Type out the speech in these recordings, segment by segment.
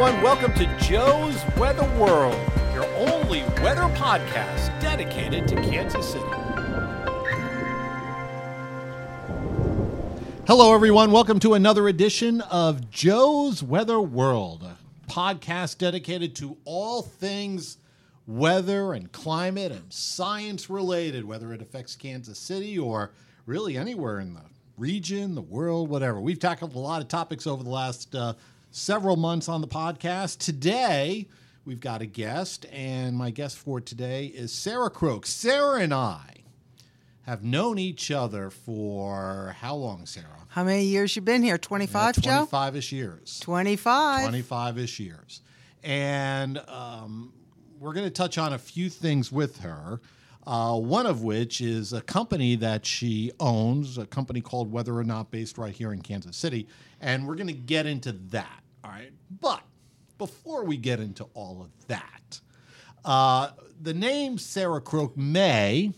Everyone. Welcome to Joe's Weather World, your only weather podcast dedicated to Kansas City. Hello, everyone. Welcome to another edition of Joe's Weather World, a podcast dedicated to all things weather and climate and science related, whether it affects Kansas City or really anywhere in the region, the world, whatever. We've tackled a lot of topics over the last uh, several months on the podcast. Today, we've got a guest, and my guest for today is Sarah Croak. Sarah and I have known each other for how long, Sarah? How many years you been here? 25, Joe? 25-ish years. 25. 25-ish years. And um, we're going to touch on a few things with her. Uh, one of which is a company that she owns, a company called Weather or Not, based right here in Kansas City. And we're going to get into that. All right. But before we get into all of that, uh, the name Sarah Croak may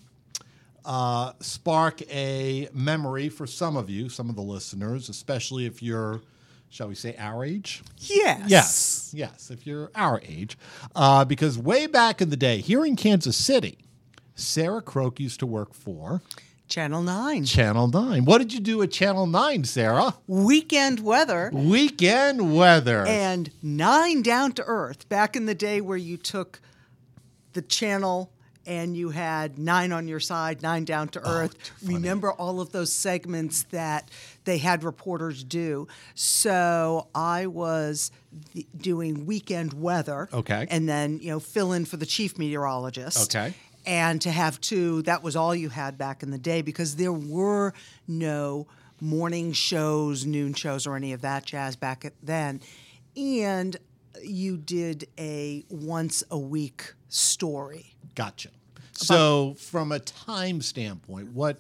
uh, spark a memory for some of you, some of the listeners, especially if you're, shall we say, our age? Yes. Yes, yes, if you're our age. Uh, because way back in the day, here in Kansas City, Sarah Croak used to work for Channel 9. Channel 9. What did you do at Channel 9, Sarah? Weekend weather. Weekend weather. And 9 down to earth. Back in the day where you took the channel and you had 9 on your side, 9 down to oh, earth. Remember all of those segments that they had reporters do. So I was th- doing weekend weather. Okay. And then, you know, fill in for the chief meteorologist. Okay. And to have two that was all you had back in the day because there were no morning shows noon shows or any of that jazz back at then and you did a once a week story Gotcha. So, from a time standpoint, what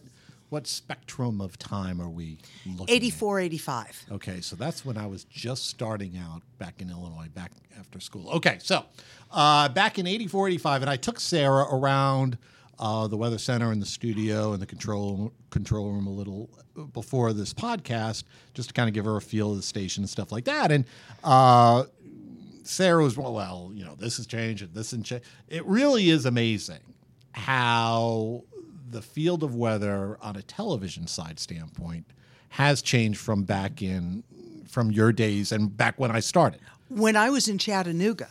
what spectrum of time are we looking at? 84 85 Okay, so that's when I was just starting out back in Illinois, back after school. Okay, so uh, back in 84, 85, and I took Sarah around uh, the Weather Center and the studio and the control control room a little before this podcast, just to kind of give her a feel of the station and stuff like that. And uh, Sarah was, well, well, you know, this has changed and this changed. It really is amazing how the field of weather on a television side standpoint has changed from back in from your days and back when I started. when i was in chattanooga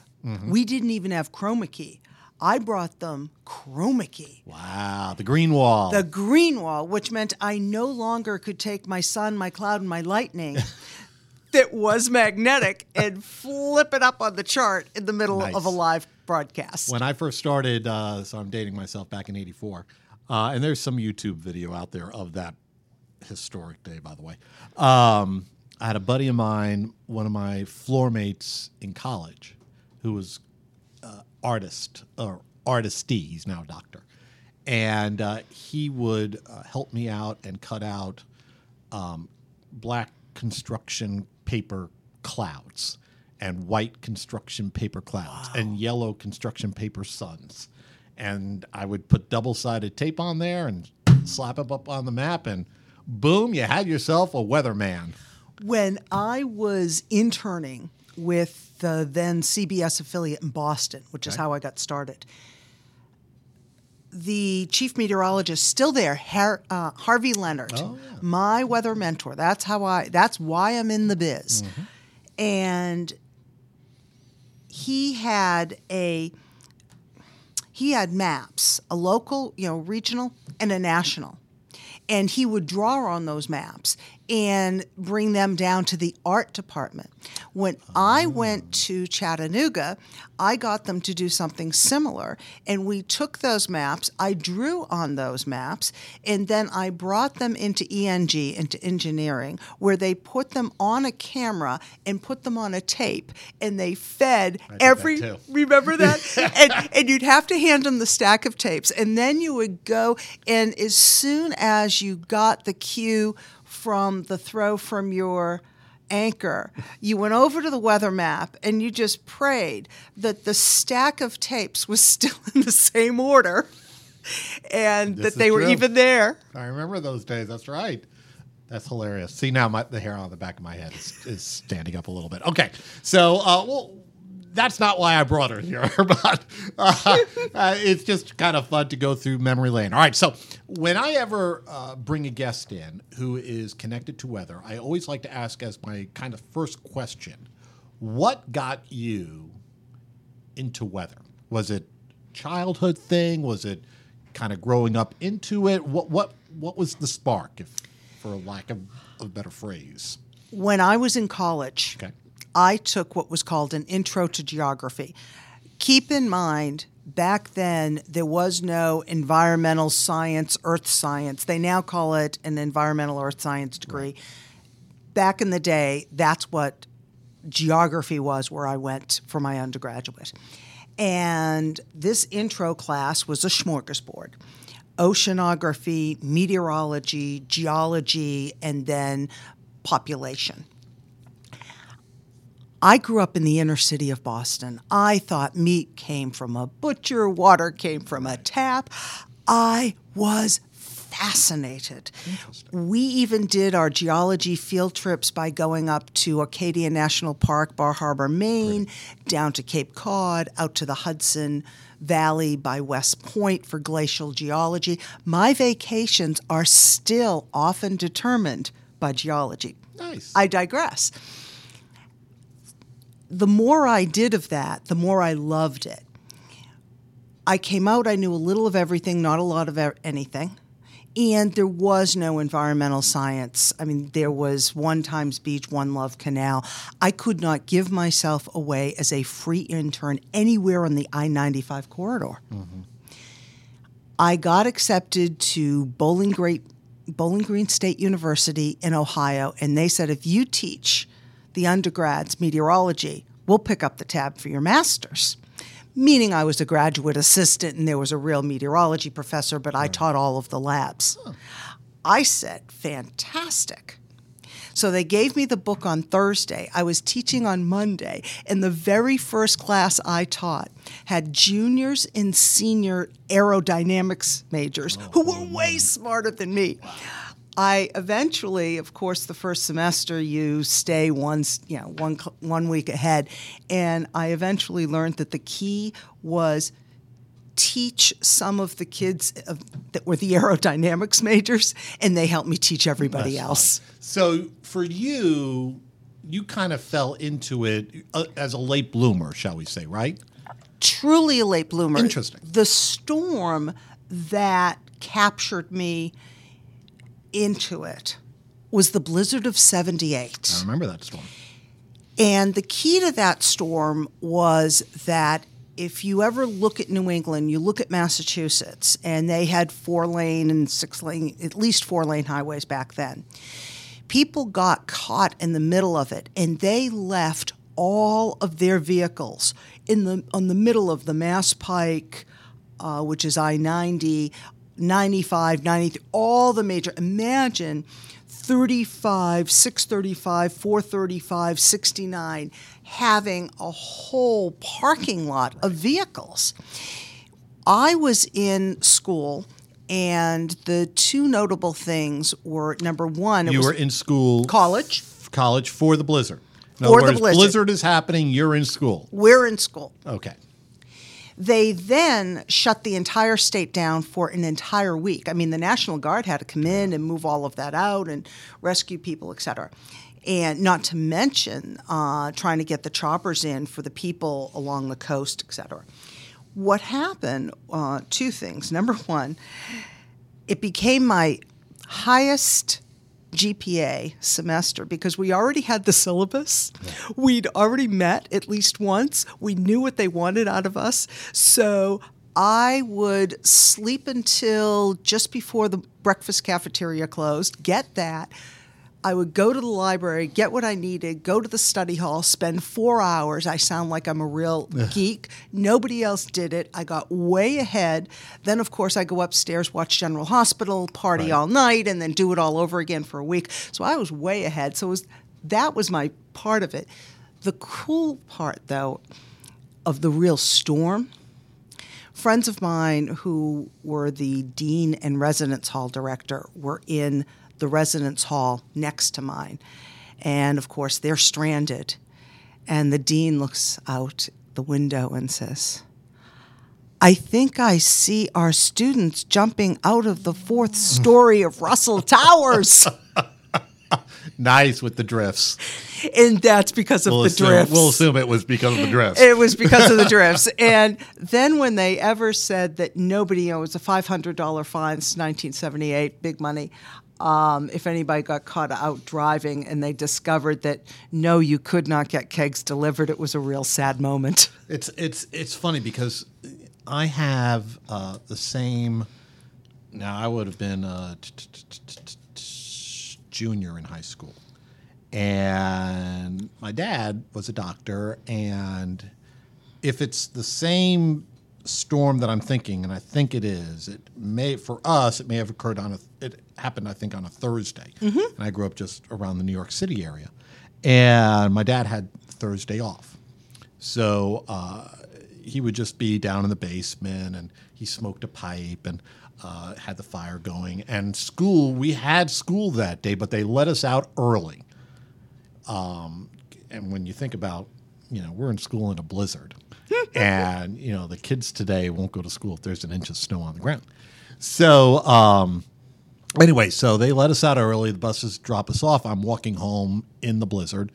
we didn't even have chroma key i brought them chroma key Wow, the green wall. the green wall, which meant I no longer could take my sun, my cloud, and my lightning that was magnetic and flip it up on the chart in the middle Nice. of a live broadcast. when I first started, uh, so I'm dating myself back in '84, uh, and there's some YouTube video out there of that historic day, by the way. Um, I had a buddy of mine, one of my floor mates in college, who was uh, artist or artisty. He's now a doctor, and uh, he would uh, help me out and cut out um, black construction paper clouds and white construction paper clouds and yellow construction paper suns. And I would put double sided tape on there and slap them up on the map, and boom, you had yourself a weatherman. when I was interning with the then CBS affiliate in Boston, which is how I got started, the chief meteorologist still there, Har- uh, Harvey Leonard, Oh, yeah. my weather mentor. That's how I. That's why I'm in the biz, Mm-hmm. and he had a he had maps, a local, you know, regional, and a national. And he would draw on those maps and bring them down to the art department. When I went to Chattanooga, I got them to do something similar. And we took those maps, I drew on those maps, and then I brought them into ENG, into engineering, where they put them on a camera and put them on a tape. And they fed every. too. Remember that? and, and you'd have to hand them the stack of tapes. And then you would go, and as soon as you got the cue from the throw from your anchor, you went over to the weather map and you just prayed that the stack of tapes was still in the same order and This that they were true. even there. I remember those days. That's right. That's hilarious. See now, my, the hair on the back of my head is, is standing up a little bit. Okay, so uh, well, that's not why I brought her here, but uh, uh, it's just kind of fun to go through memory lane. All right, so when I ever uh, bring a guest in who is connected to weather, I always like to ask as my kind of first question, what got you into weather? Was it childhood thing? Was it kind of growing up into it? What what what was the spark, if for lack of a better phrase? When I was in college, Okay. I took what was called an intro to geography. Keep in mind, back then, there was no environmental science, earth science. They now call it an environmental earth science degree. Back in the day, that's what geography was where I went for my undergraduate. And this intro class was a smorgasbord oceanography, meteorology, geology, and then population. I grew up in the inner city of Boston. I thought meat came from a butcher, water came from a tap. I was fascinated. We even did our geology field trips by going up to Acadia National Park, Bar Harbor, Maine, down to Cape Cod, out to the Hudson Valley by West Point for glacial geology. My vacations are still often determined by geology. Nice. I digress. The more I did of that, the more I loved it. I came out, I knew a little of everything, not a lot of anything. And there was no environmental science. I mean, there was one times beach, one love canal. I could not give myself away as a free intern anywhere on the I 95 corridor. Mm-hmm. I got accepted to Bowling Green, Bowling Green State University in Ohio, and they said if you teach the undergrads meteorology, we'll pick up the tab for your master's. Meaning, I was a graduate assistant and there was a real meteorology professor, but I taught all of the labs. I said, fantastic. So they gave me the book on Thursday. I was teaching on Monday, and the very first class I taught had juniors and senior aerodynamics majors who oh, were way smarter than me. I eventually, of course, the first semester you stay one, you know, one one week ahead, and I eventually learned that the key was teach some of the kids uh, that were the aerodynamics majors, and they helped me teach everybody That's else. fine. So for you, you kind of fell into it uh, as a late bloomer, shall we say, right? truly a late bloomer. Interesting. The storm that captured me into it was the blizzard of 78. I remember that storm. And the key to that storm was that if you ever look at New England, you look at Massachusetts, and they had four lane and six lane, at least four lane highways back then. People got caught in the middle of it, and they left all of their vehicles in the on the middle of the Mass Pike, uh, which is I 90, 95, 93, all the major. Imagine 35, 635, 435, 69 having a whole parking lot of vehicles. I was in school, and the two notable things were number one, it You were in school, college. college for the blizzard. In For the blizzard. blizzard is happening. You're in school. We're in school. Okay. They then shut the entire state down for an entire week. I mean, the National Guard had to come in and move all of that out and rescue people, et cetera. And not to mention uh, trying to get the choppers in for the people along the coast, et cetera. What happened? Uh, two things. Number one, it became my highest GPA semester because we already had the syllabus. We'd already met at least once. We knew what they wanted out of us. So I would sleep until just before the breakfast cafeteria closed, get that. I would go to the library, get what I needed, go to the study hall, spend four hours. I sound like I'm a real geek. Nobody else did it. I got way ahead. Then, of course, I go upstairs, watch General Hospital, party Right. all night, and then do it all over again for a week. So I was way ahead. So it was, that was my part of it. The cool part, though, of the real storm friends of mine who were the dean and residence hall director were in the residence hall next to mine. And of course, they're stranded. And the dean looks out the window and says, I think I see our students jumping out of the fourth story of Russell Towers. Nice with the drifts. and that's because of We'll the assume, drifts. we'll assume it was because of the drifts. It was because of the drifts. And then when they ever said that nobody, you know, it was a $500 fine, it's 1978, big money. Um, if anybody got caught out driving and they discovered that no, you could not get kegs delivered, it was a real sad moment. It's it's it's funny because I have uh, the same. Now I would have been a junior in high school, and my dad was a doctor. And if it's the same storm that I'm thinking, and I think it is, it may for us it may have occurred on a. It happened, I think, on a Thursday, and I grew up just around the New York City area, and my dad had Thursday off. So uh, he would just be down in the basement and he smoked a pipe and uh, had the fire going. And school, we had school that day, but they let us out early. Um, and when you think about, you know, we're in school in a blizzard, and you know the kids today won't go to school if there's an inch of snow on the ground. So um, anyway, so they let us out early. The buses drop us off. I'm walking home in the blizzard,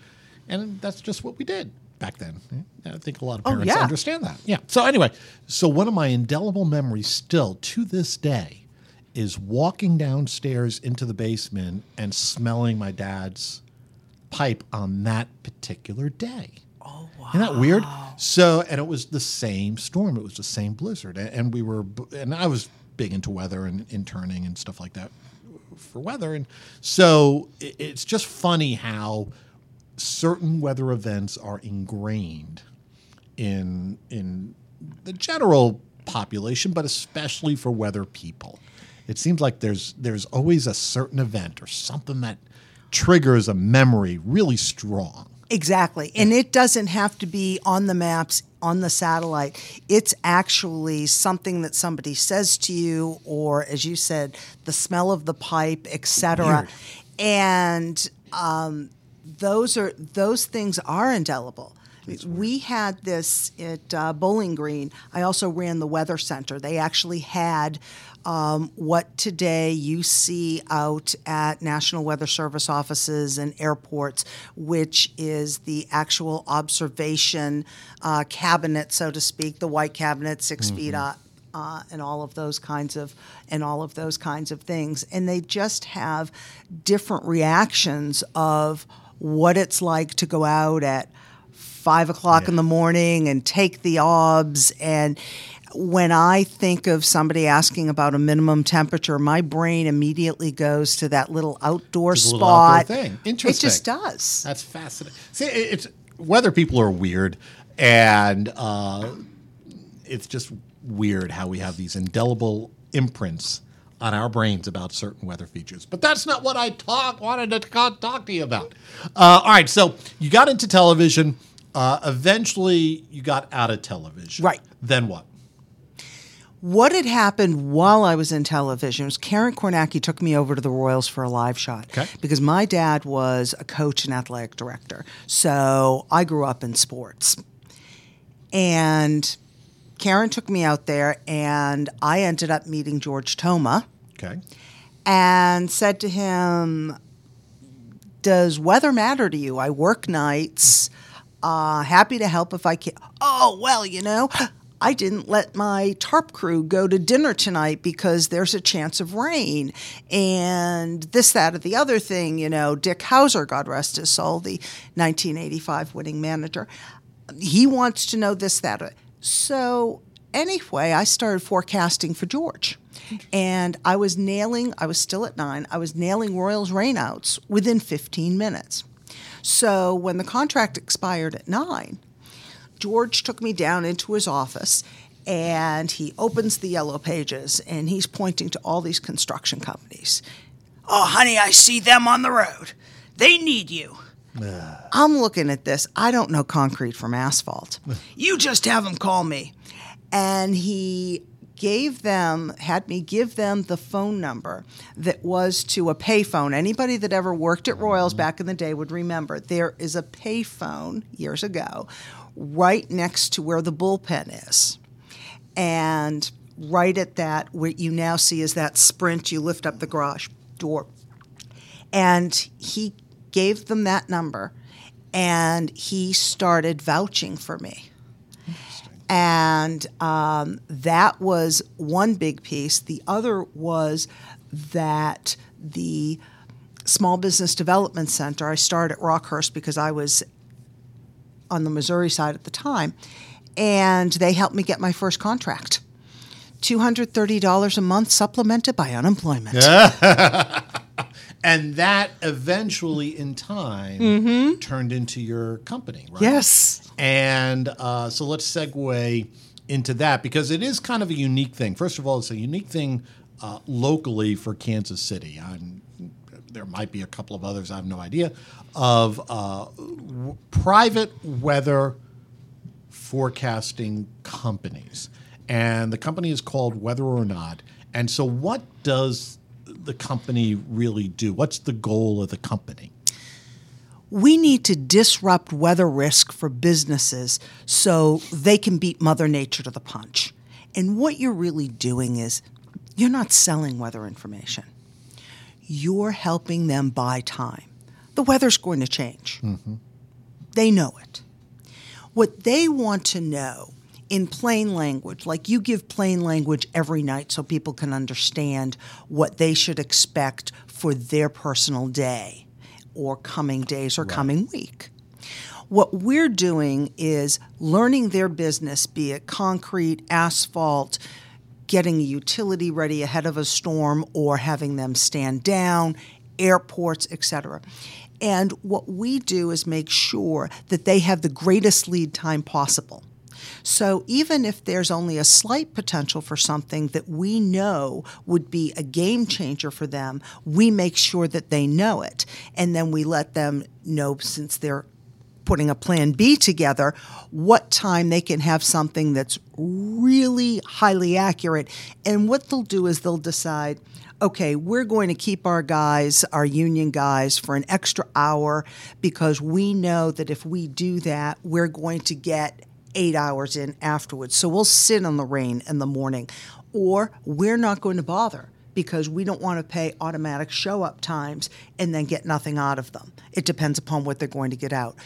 and that's just what we did back then. I think a lot of oh, parents yeah. understand that. Yeah. So anyway, so one of my indelible memories still to this day is walking downstairs into the basement and smelling my dad's pipe on that particular day. Oh wow! Isn't that weird? So, and it was the same storm. It was the same blizzard, and, and we were, and I was big into weather and interning and stuff like that for weather, and so it, it's just funny how certain weather events are ingrained in in the general population, but especially for weather people. It seems like there's there's always a certain event or something that triggers a memory really strong. Exactly. And it doesn't have to be on the maps, on the satellite. It's actually something that somebody says to you, or as you said, the smell of the pipe, etc. And um, those are those things are indelible. We had this at uh, Bowling Green. I also ran the Weather Center. They actually had um, what today you see out at National Weather Service offices and airports, which is the actual observation uh, cabinet, so to speak, the white cabinet, 6 feet up. Uh, and all of those kinds of and all of those kinds of things, and they just have different reactions of what it's like to go out at five o'clock in the morning and take the obs. And when I think of somebody asking about a minimum temperature, my brain immediately goes to that little outdoor spot. little outdoor thing. It just does. That's fascinating. See, it's weather people are weird, and uh, it's just weird how we have these indelible imprints on our brains about certain weather features. But that's not what I talk wanted to talk, talk to you about. Uh, all right, so you got into television. Uh, eventually, you got out of television. Right. Then what? What had happened while I was in television was Karen Kornacki took me over to the Royals for a live shot Okay. because my dad was a coach and athletic director. So I grew up in sports. And Karen took me out there, and I ended up meeting George Toma Okay. and said to him, Does weather matter to you? I work nights. Uh, happy to help if I can. Oh, well, you know, I didn't let my tarp crew go to dinner tonight because there's a chance of rain. And this, that, or the other thing, you know, Dick Howser, God rest his soul, the 1985 winning manager, he wants to know this, that. So, anyway, I started forecasting for George. And I was nailing, I was still at nine, I was nailing Royals rainouts within 15 minutes. So when the contract expired at nine, George took me down into his office and he opens the yellow pages and he's pointing to all these construction companies. Oh, honey, I see them on the road. They need you. I'm looking at this. I don't know concrete from asphalt. you just have them call me. And he gave them, had me give them the phone number that was to a payphone. Anybody that ever worked at Royals back in the day would remember there is a payphone years ago right next to where the bullpen is. And right at that, what you now see is that sprint, you lift up the garage door. And he gave them that number and he started vouching for me. And um, that was one big piece. The other was that the Small Business Development Center, I started at Rockhurst because I was on the Missouri side at the time, and they helped me get my first contract. $230 a month supplemented by unemployment. and that eventually, in time, turned into your company, right? Yes. And uh, so let's segue into that because it is kind of a unique thing. First of all, it's a unique thing uh, locally for Kansas City. I'm, there might be a couple of others, I have no idea, of uh, w- private weather forecasting companies. And the company is called Weather or Not. And so, what does the company really do? What's the goal of the company? we need to disrupt weather risk for businesses so they can beat Mother Nature to the punch. And what you're really doing is you're not selling weather information, you're helping them buy time. The weather's going to change. They know it. What they want to know in plain language, like you give plain language every night so people can understand what they should expect for their personal day or coming days or coming week. What we're doing is learning their business, be it concrete, asphalt, getting a utility ready ahead of a storm, or having them stand down, airports, etc. And what we do is make sure that they have the greatest lead time possible. So even if there's only a slight potential for something that we know would be a game changer for them, we make sure that they know it. And then we let them know since they're putting a plan B together, what time they can have something that's really highly accurate. And what they'll do is they'll decide okay, we're going to keep our guys, our union guys, for an extra hour because we know that if we do that, we're going to get eight hours in afterwards. So we'll sit on the rain in the morning. Or we're not going to bother because we don't want to pay automatic show up times and then get nothing out of them. It depends upon what they're going to get out.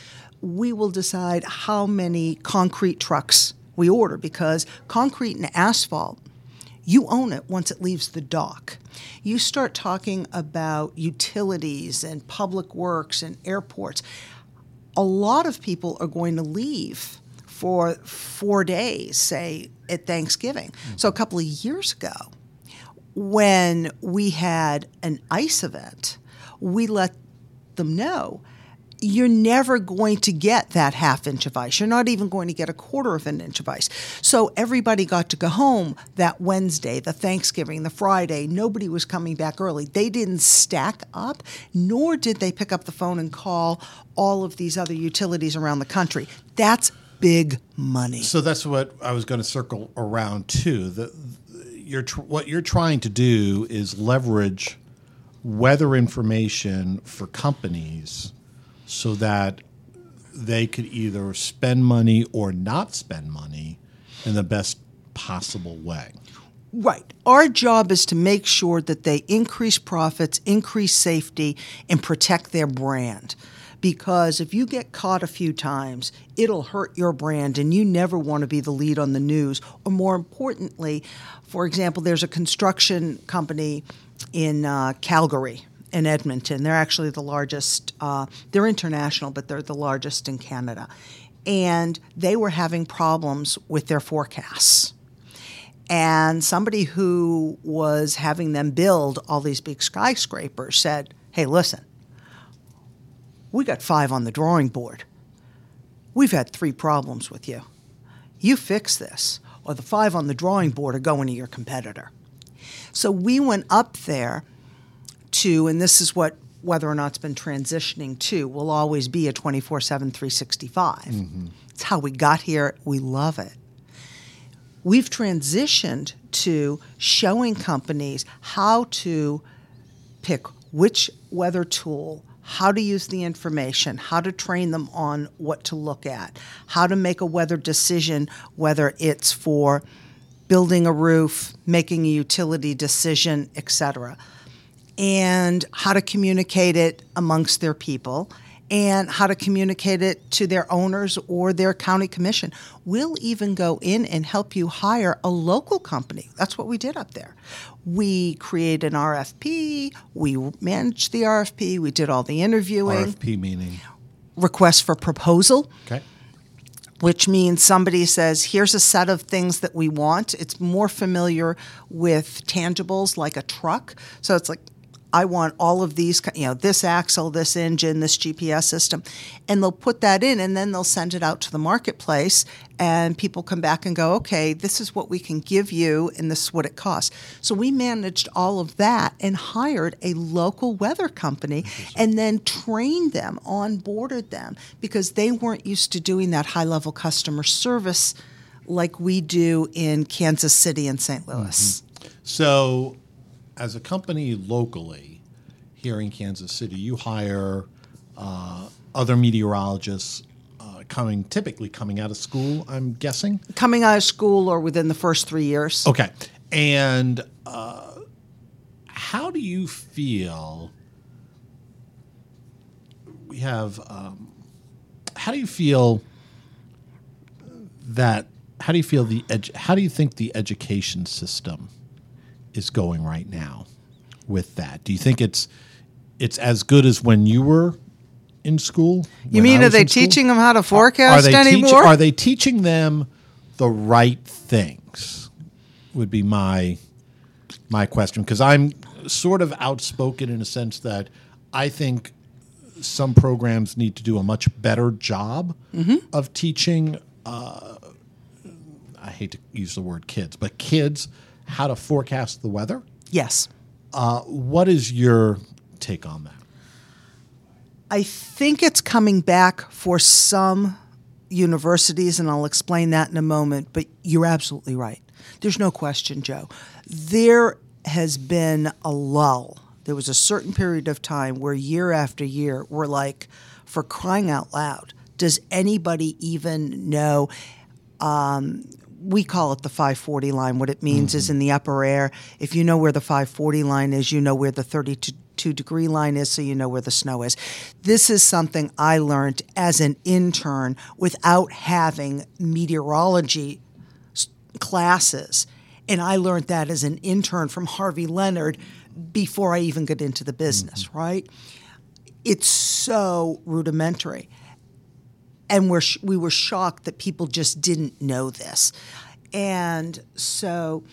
We will decide how many concrete trucks we order because concrete and asphalt you own it once it leaves the dock. You start talking about utilities and public works and airports. A lot of people are going to leave for four days, say at Thanksgiving. Hmm. So a couple of years ago, when we had an ice event, we let them know you're never going to get that half inch of ice. You're not even going to get a quarter of an inch of ice. So everybody got to go home that Wednesday, the Thanksgiving, the Friday. Nobody was coming back early. They didn't stack up, nor did they pick up the phone and call all of these other utilities around the country. That's big money. So that's what I was going to circle around too. The, you're tr- what you're trying to do is leverage weather information for companies so that they could either spend money or not spend money in the best possible way. Right. Our job is to make sure that they increase profits, increase safety, and protect their brand. because if you get caught a few times, it'll hurt your brand and you never want to be the lead on the news. Or more importantly, for example, there's a construction company in uh, Calgary. In Edmonton, they're actually the largest. Uh, they're international, but they're the largest in Canada, and they were having problems with their forecasts and somebody who was having them build all these big skyscrapers said, Hey, listen, we got five on the drawing board. We've had three problems with you. You fix this, or the five on the drawing board are going to your competitor. So we went up there to, and this is what Weather or Not it's been transitioning to, will always be a 24 7, 365. Mm-hmm. It's how we got here. We love it we've transitioned to showing companies how to pick which weather tool, how to use the information, how to train them on what to look at, how to make a weather decision, whether it's for building a roof, making a utility decision, etc. And how to communicate it amongst their people and how to communicate it to their owners or their county commission. We'll even go in and help you hire a local company. That's what we did up there. We create an RFP, we managed the RFP, we did all the interviewing. RFP meaning? Request for proposal. Okay. Which means somebody says, here's a set of things that we want. It's more familiar with tangibles like a truck. So it's like, I want all of these, you know, this axle, this engine, this GPS system. And they'll put that in and then they'll send it out to the marketplace and people come back and go, okay, this is what we can give you and this is what it costs. So we managed all of that and hired a local weather company and then trained them, onboarded them because they weren't used to doing that high level customer service like we do in Kansas City and St. Louis. Mm-hmm. So as a company locally here in Kansas City, you hire uh, other meteorologists uh, coming, typically coming out of school. I'm guessing coming out of school or within the first three years. Okay, and uh, how do you feel? We have. Um, how do you feel that? How do you feel the? Edu- how do you think the education system? Is going right now with that? Do you think it's it's as good as when you were in school? You mean are they teaching them how to forecast are, are anymore? Teach, are they teaching them the right things? Would be my my question because I'm sort of outspoken in a sense that I think some programs need to do a much better job mm-hmm. of teaching. Uh, I hate to use the word kids, but kids how to forecast the weather. Yes. Uh, what is your take on that? I think it's coming back for some universities, and I'll explain that in a moment, but you're absolutely right. There's no question, Joe. There has been a lull. There was a certain period of time where year after year we're like, for crying out loud, does anybody even know? Um, we call it the 540 line. What it means mm-hmm. is in the upper air, if you know where the 540 line is, you know where the 32 degree line is, so you know where the snow is. This is something I learned as an intern without having meteorology classes. And I learned that as an intern from Harvey Leonard before I even got into the business, mm-hmm. right? It's so rudimentary and we're we were shocked that people just didn't know this. And so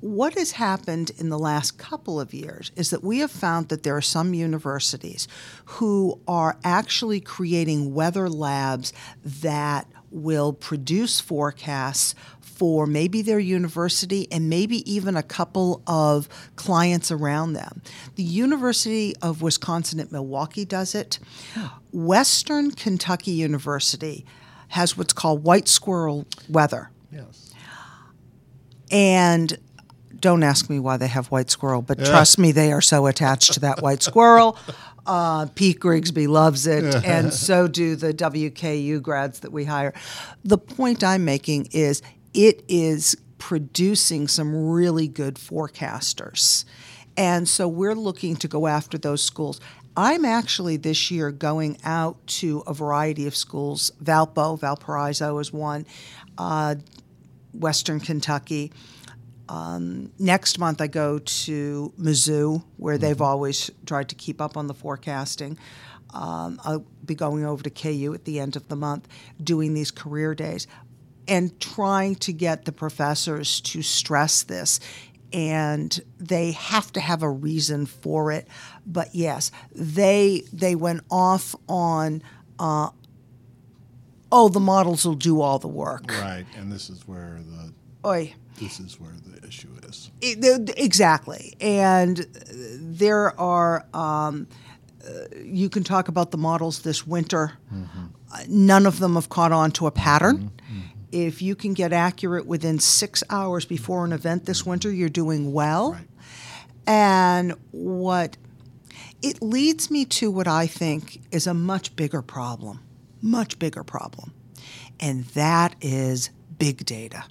what has happened in the last couple of years is that we have found that there are some universities who are actually creating weather labs that will produce forecasts for maybe their university and maybe even a couple of clients around them. The University of Wisconsin at Milwaukee does it. Western Kentucky University has what's called white squirrel weather. Yes. And don't ask me why they have white squirrel, but yeah. trust me, they are so attached to that white squirrel. Uh, Pete Grigsby loves it, and so do the WKU grads that we hire. The point I'm making is it is producing some really good forecasters. And so we're looking to go after those schools. I'm actually this year going out to a variety of schools. Valpo, Valparaiso is one, uh, Western Kentucky. Um, next month, I go to Mizzou, where they've always tried to keep up on the forecasting. Um, I'll be going over to KU at the end of the month, doing these career days and trying to get the professors to stress this. And they have to have a reason for it. But yes, they they went off on, uh, oh, the models will do all the work. Right, and this is where the Oy. this is where the issue is. It- exactly. And there are, um, uh, you can talk about the models this winter. Uh, None of them have caught on to a pattern. If you can get accurate within six hours before an event this winter, you're doing well. Right. And what it leads me to what I think is a much bigger problem, much bigger problem, and that is big data.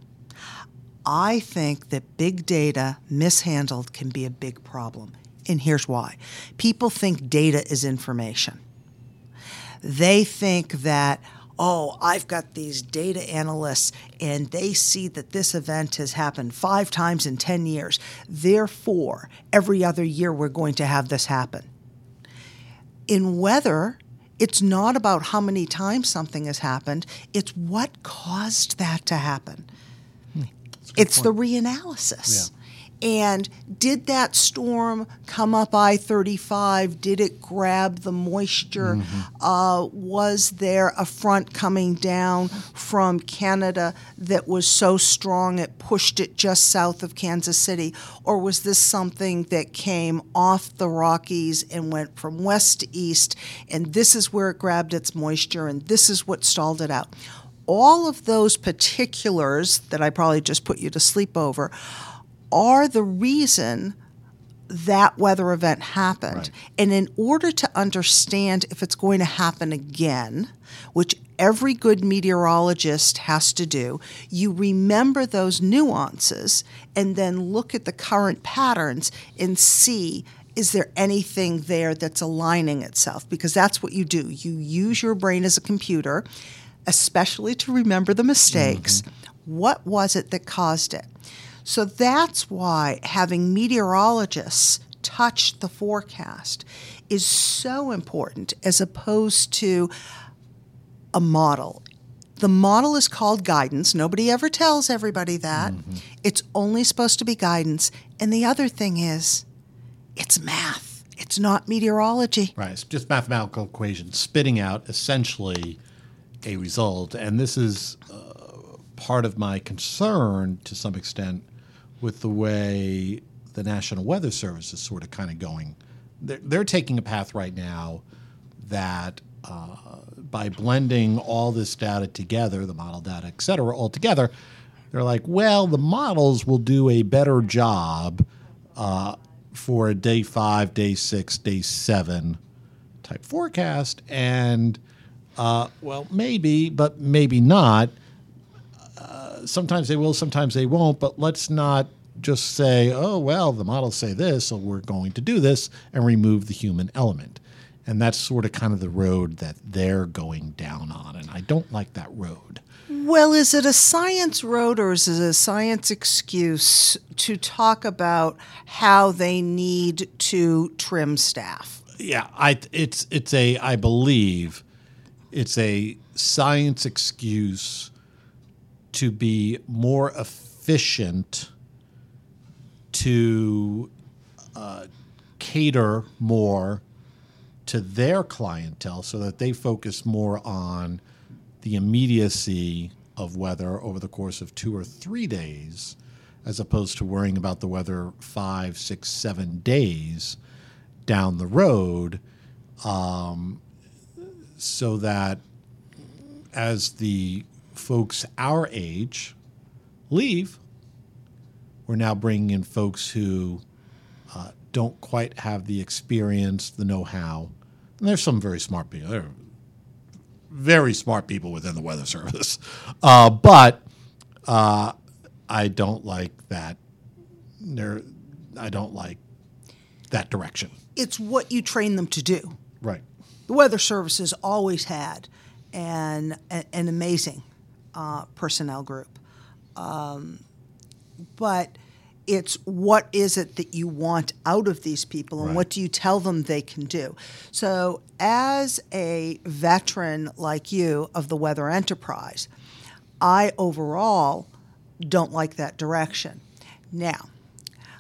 I think that big data mishandled can be a big problem. And here's why people think data is information. They think that, oh, I've got these data analysts and they see that this event has happened five times in 10 years. Therefore, every other year we're going to have this happen. In weather, it's not about how many times something has happened, it's what caused that to happen. It's the reanalysis. And did that storm come up I 35? Did it grab the moisture? Uh, was there a front coming down from Canada that was so strong it pushed it just south of Kansas City? Or was this something that came off the Rockies and went from west to east? And this is where it grabbed its moisture, and this is what stalled it out all of those particulars that I probably just put you to sleep over are the reason that weather event happened. Right. And in order to understand if it's going to happen again, which every good meteorologist has to do, you remember those nuances and then look at the current patterns and see is there anything there that's aligning itself? Because that's what you do. You use your brain as a computer, especially to remember the mistakes. Mm-hmm. What was it that caused it? So that's why having meteorologists touch the forecast is so important as opposed to a model. The model is called guidance. Nobody ever tells everybody that. It's only supposed to be guidance. And the other thing is, it's math. It's not meteorology. Right, it's just mathematical equations spitting out essentially a result, and this is uh, part of my concern to some extent with the way the National Weather Service is sort of kind of going. They're, they're taking a path right now that uh, by blending all this data together, the model data, et cetera, all together, they're like, well, the models will do a better job uh, for a day five, day six, day seven type forecast. And, uh, well, maybe, but maybe not. Sometimes they will, sometimes they won't, but let's not just say, oh, well, the models say this, so we're going to do this and remove the human element. And that's sort of kind of the road that they're going down on. And I don't like that road. Well, is it a science road or is it a science excuse to talk about how they need to trim staff? Yeah, I it's it's a I believe it's a science excuse to be more efficient to uh, cater more to their clientele so that they focus more on the immediacy of weather over the course of two or three days as opposed to worrying about the weather five, six, seven days down the road um, so that as the folks our age leave, we're now bringing in folks who uh, don't quite have the experience, the know how. And there's some very smart people. There are very smart people within the Weather Service. Uh, but uh, I don't like that. There, I don't like that direction. It's what you train them to do. Right. The Weather Service has always had an, an, an amazing uh, personnel group. Um, but it's what is it that you want out of these people and Right. what do you tell them they can do. So, as a veteran like you of the weather enterprise, I overall don't like that direction. Now,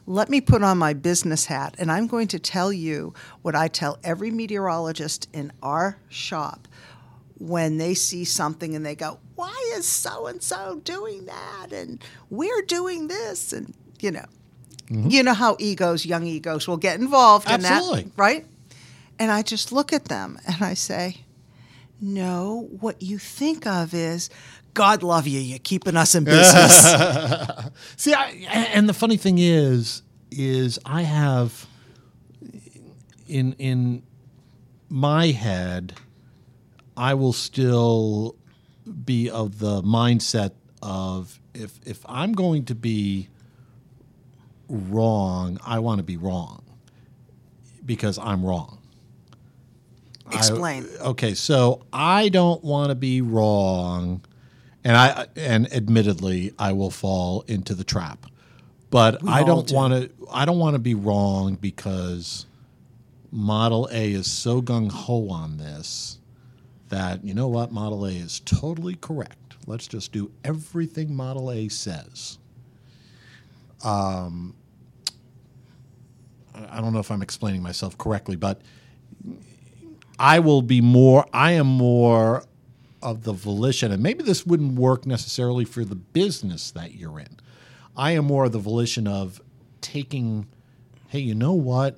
let me put on my business hat and I'm going to tell you what I tell every meteorologist in our shop when they see something and they go, Why is so and so doing that? And we're doing this. And, you know, mm-hmm. you know how egos, young egos, will get involved in Absolutely. that, right? And I just look at them and I say, No, what you think of is, God love you, you're keeping us in business. See, I, and the funny thing is, is I have in in my head, I will still be of the mindset of if if I'm going to be wrong, I want to be wrong because I'm wrong. I- Explain. okay, so I don't want to be wrong, and I and admittedly I will fall into the trap, but I don't do. want to. I don't want to be wrong because Model A is so gung ho on this that you know what Model A is totally correct. Let's just do everything Model A says. Um, I don't know if I'm explaining myself correctly, but I will be more, I am more of the volition, and maybe this wouldn't work necessarily for the business that you're in. I am more of the volition of taking, hey, you know what?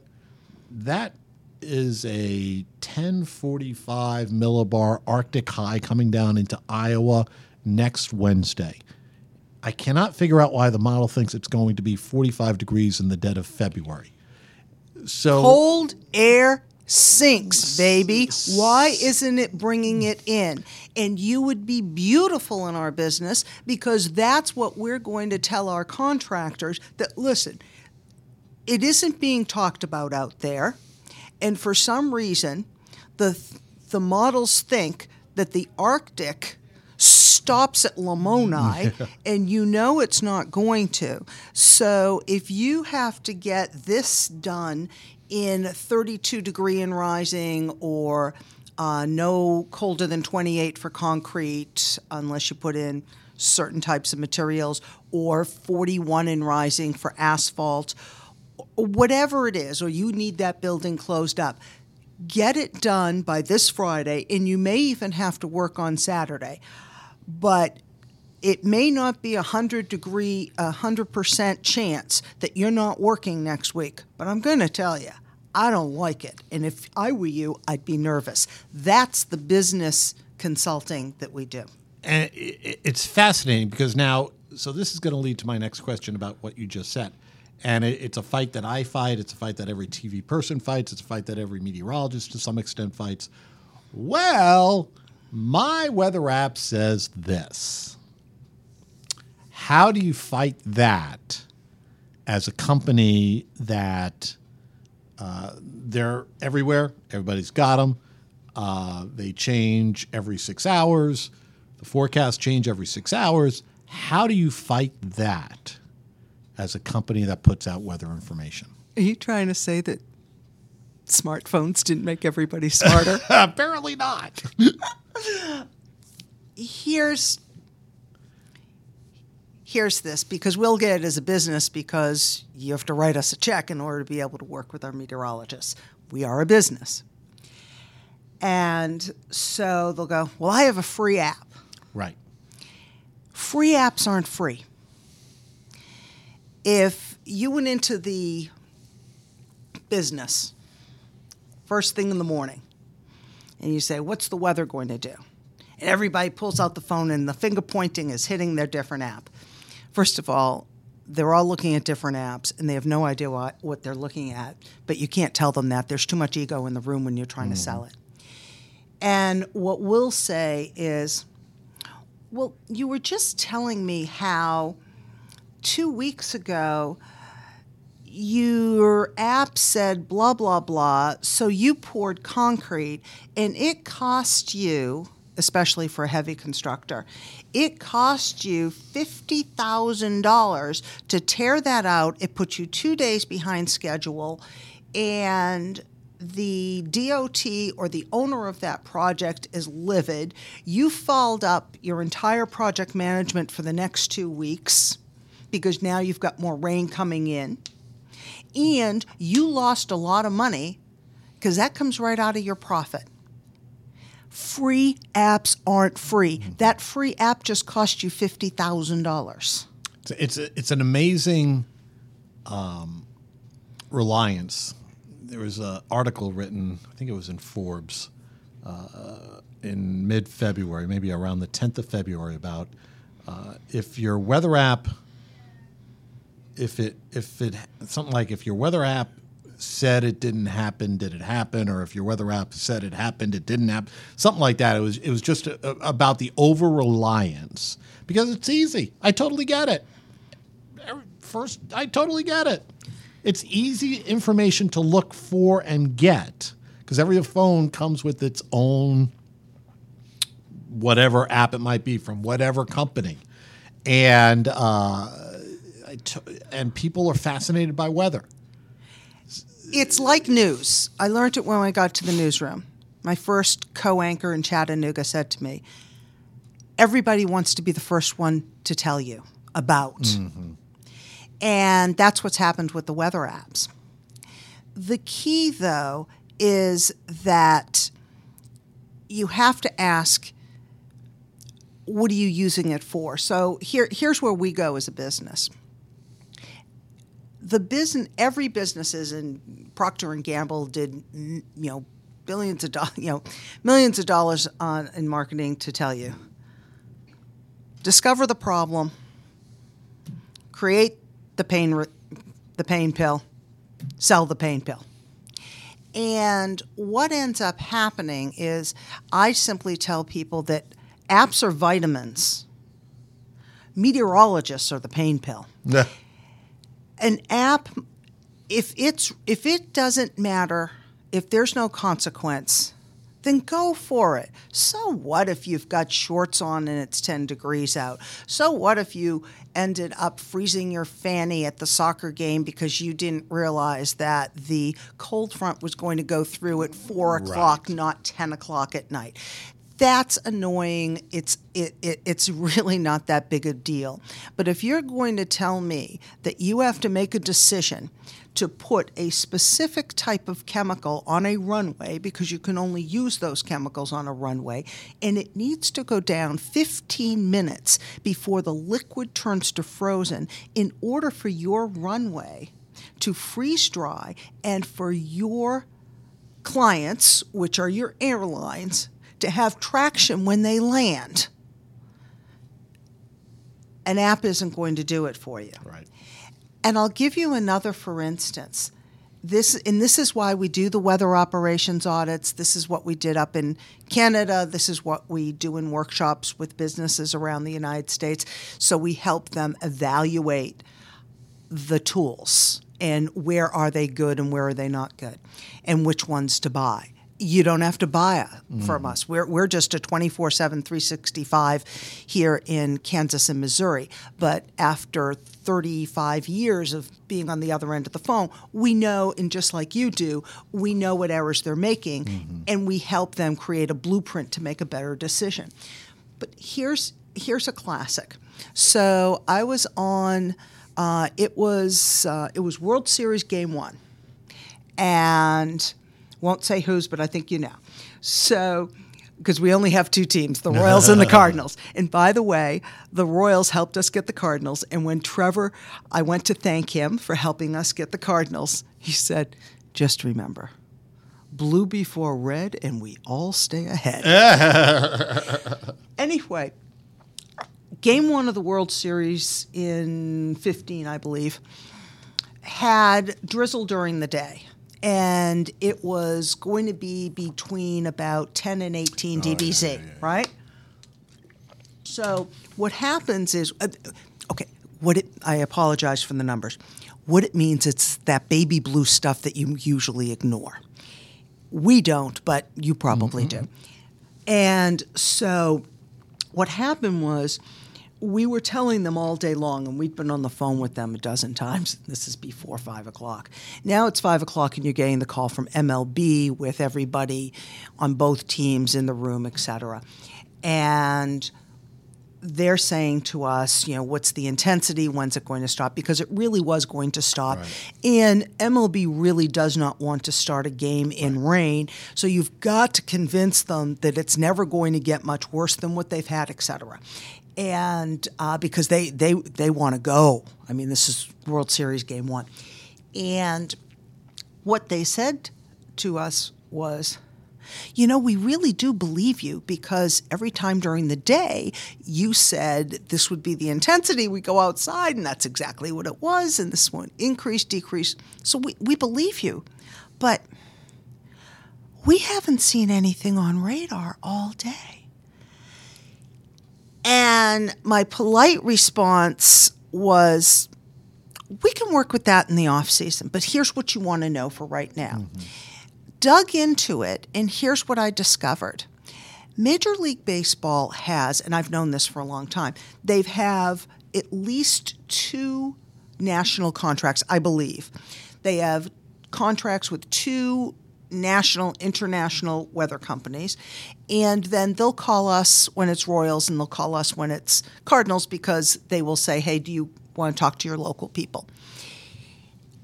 That is a 1045 millibar Arctic high coming down into Iowa next Wednesday. I cannot figure out why the model thinks it's going to be 45 degrees in the dead of February. So Cold air sinks, baby. Why isn't it bringing it in? And you would be beautiful in our business because that's what we're going to tell our contractors that listen, it isn't being talked about out there. And for some reason, the the models think that the Arctic stops at Lamoni, and you know it's not going to. So if you have to get this done in 32 degree and rising or uh, no colder than 28 for concrete unless you put in certain types of materials or 41 and rising for asphalt whatever it is, or you need that building closed up, get it done by this Friday, and you may even have to work on Saturday. But it may not be a hundred degree, a hundred percent chance that you're not working next week. But I'm going to tell you, I don't like it, and if I were you, I'd be nervous. That's the business consulting that we do. and it's fascinating because now, so this is going to lead to my next question about what you just said. And it, it's a fight that I fight. It's a fight that every TV person fights. It's a fight that every meteorologist to some extent fights. Well, my weather app says this. How do you fight that as a company that uh, they're everywhere? Everybody's got them. Uh, they change every six hours. The forecasts change every six hours. How do you fight that as a company that puts out weather information? Are you trying to say that smartphones didn't make everybody smarter? Apparently not. here's here's this because we'll get it as a business because you have to write us a check in order to be able to work with our meteorologists. We are a business. And so they'll go, Well, I have a free app. right. Free apps aren't free. If you went into the business first thing in the morning and you say, What's the weather going to do? And everybody pulls out the phone and the finger pointing is hitting their different app. First of all, they're all looking at different apps and they have no idea what, what they're looking at, but you can't tell them that. There's too much ego in the room when you're trying to mm-hmm. sell it. And what we'll say is, well, you were just telling me how two weeks ago your app said blah blah blah so you poured concrete and it cost you especially for a heavy constructor it cost you $50,000 to tear that out it put you 2 days behind schedule and the DOT or the owner of that project is livid. You followed up your entire project management for the next 2 weeks because now you've got more rain coming in and you lost a lot of money because that comes right out of your profit. Free apps aren't free. That free app just cost you fifty thousand dollars. It's it's, it's an amazing um, reliance. There was an article written, I think it was in Forbes, uh, in mid February, maybe around the 10th of February, about uh, if your weather app if it if it something like if your weather app said it didn't happen, did it happen? Or if your weather app said it happened, it didn't happen. Something like that. It was it was just a, a, about the over reliance because it's easy. I totally get it. First, I totally get it. It's easy information to look for and get because every phone comes with its own whatever app it might be from whatever company, and. Uh, and people are fascinated by weather. It's like news. I learned it when I got to the newsroom. My first co anchor in Chattanooga said to me, Everybody wants to be the first one to tell you about. Mm-hmm. And that's what's happened with the weather apps. The key, though, is that you have to ask, what are you using it for? So here, here's where we go as a business the business, every businesses, and Procter and Gamble did, you know, billions of dollars, you know, millions of dollars on in marketing to tell you. Discover the problem, create the pain, the pain pill, sell the pain pill. And what ends up happening is I simply tell people that apps are vitamins. Meteorologists are the pain pill. An app if it's if it doesn't matter if there's no consequence then go for it. So what if you've got shorts on and it's 10 degrees out? So what if you ended up freezing your fanny at the soccer game because you didn't realize that the cold front was going to go through at 4 o'clock, right. not 10 o'clock at night? That's annoying. It's it, it, it's really not that big a deal. But if you're going to tell me that you have to make a decision to put a specific type of chemical on a runway because you can only use those chemicals on a runway and it needs to go down 15 minutes before the liquid turns to frozen in order for your runway to freeze dry and for your clients, which are your airlines, to have traction when they land. An app isn't going to do it for you. Right. And I'll give you another for instance. This and this is why we do the weather operations audits. This is what we did up in Canada. This is what we do in workshops with businesses around the United States. So we help them evaluate the tools and where are they good and where are they not good and which ones to buy you don't have to buy a, mm. from us. We're, we're just a 24 7, 365 here in Kansas and Missouri. But after 35 years of being on the other end of the phone, we know, and just like you do, we know what errors they're making, mm-hmm. and we help them create a blueprint to make a better decision. But here's here's a classic. So I was on. Uh, it was uh, it was World Series Game One, and won't say whose, but I think you know. So, because we only have two teams, the Royals and the Cardinals. And by the way, the Royals helped us get the Cardinals. And when Trevor, I went to thank him for helping us get the Cardinals, he said, just remember, blue before red, and we all stay ahead. anyway, game one of the World Series in 15, I believe, had drizzle during the day and it was going to be between about 10 and 18 oh, dBz, yeah, yeah, yeah. right? So what happens is, uh, okay, what it, I apologize for the numbers. What it means, it's that baby blue stuff that you usually ignore. We don't, but you probably do. And so what happened was we were telling them all day long, and we'd been on the phone with them a dozen times. This is before five o'clock. Now it's five o'clock, and you're getting the call from MLB with everybody on both teams in the room, et cetera. And they're saying to us, you know, what's the intensity? When's it going to stop? Because it really was going to stop. And MLB really does not want to start a game in rain. So you've got to convince them that it's never going to get much worse than what they've had, et cetera. And uh, because they, they, they want to go. I mean, this is World Series game one. And what they said to us was, you know, we really do believe you because every time during the day you said this would be the intensity, we go outside, and that's exactly what it was, and this one increase, decrease. So we, we believe you. But we haven't seen anything on radar all day. And my polite response was, we can work with that in the off season, but here's what you want to know for right now mm-hmm. dug into it, and here's what I discovered. Major League Baseball has, and I've known this for a long time, they have at least two national contracts, I believe. They have contracts with two national, international weather companies, and then they'll call us when it's Royals and they'll call us when it's Cardinals because they will say, hey, do you want to talk to your local people?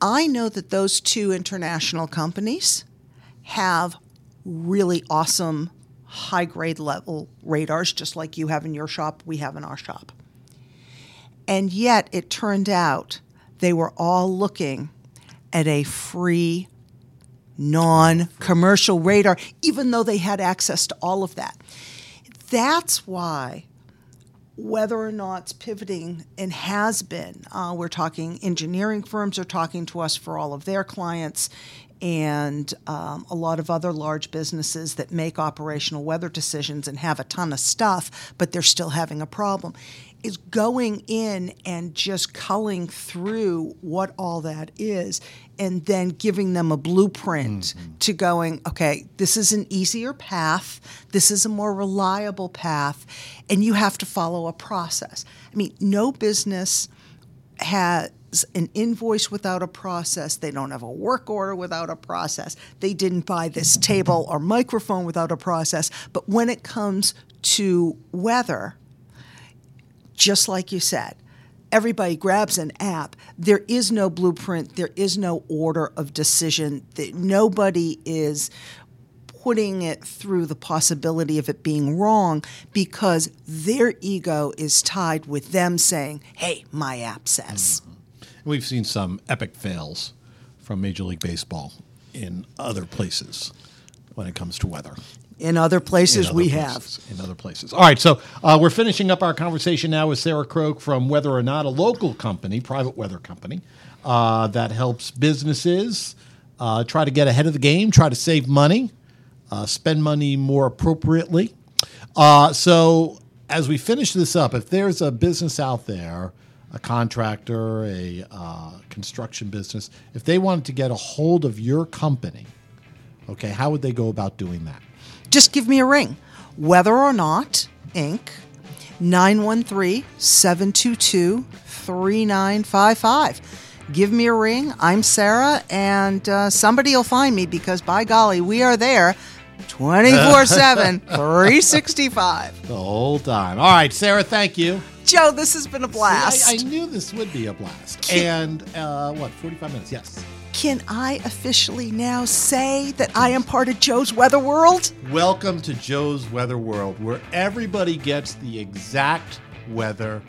I know that those two international companies have really awesome high grade level radars, just like you have in your shop, we have in our shop. And yet it turned out they were all looking at a free, non commercial radar, even though they had access to all of that. That's why Weather or Not it's pivoting and has been. Uh, we're talking engineering firms are talking to us for all of their clients, and um, a lot of other large businesses that make operational weather decisions and have a ton of stuff, but they're still having a problem. Is going in and just culling through what all that is and then giving them a blueprint mm-hmm. to going, okay, this is an easier path, this is a more reliable path, and you have to follow a process. I mean, no business has an invoice without a process. They don't have a work order without a process. They didn't buy this table or microphone without a process. But when it comes to weather, just like you said, everybody grabs an app. There is no blueprint, there is no order of decision. That Nobody is putting it through the possibility of it being wrong because their ego is tied with them saying, hey, my app says. Mm-hmm. We've seen some epic fails from Major League Baseball in other places when it comes to weather. In other places, In other we places, In other places. All right, so uh, we're finishing up our conversation now with Sarah Croke from Weather or Not, a local company, private weather company, uh, that helps businesses uh, try to get ahead of the game, try to save money, uh, spend money more appropriately. Uh, so as we finish this up, if there's a business out there, a contractor, a uh, construction business, if they wanted to get a hold of your company, okay, how would they go about doing that? Just give me a ring. Weather or Not, Inc., 913 722 3955. Give me a ring. I'm Sarah, and uh, somebody will find me because, by golly, we are there 24 7, 365. The whole time. All right, Sarah, thank you. Joe, this has been a blast. I, I knew this would be a blast. And uh, what, 45 minutes? Yes. Can I officially now say that I am part of Joe's Weather World? Welcome to Joe's Weather World, where everybody gets the exact weather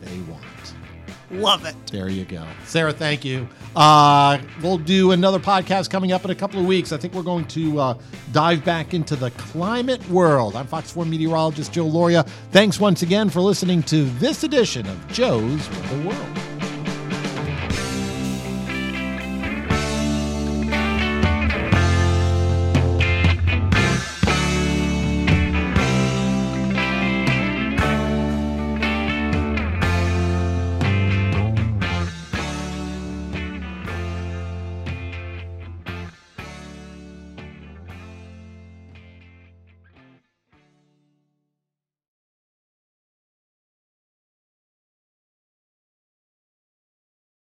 they want. Love it. There you go. Sarah, thank you. Uh, we'll do another podcast coming up in a couple of weeks. I think we're going to uh, dive back into the climate world. I'm Fox 4 meteorologist Joe Lauria. Thanks once again for listening to this edition of Joe's Weather World.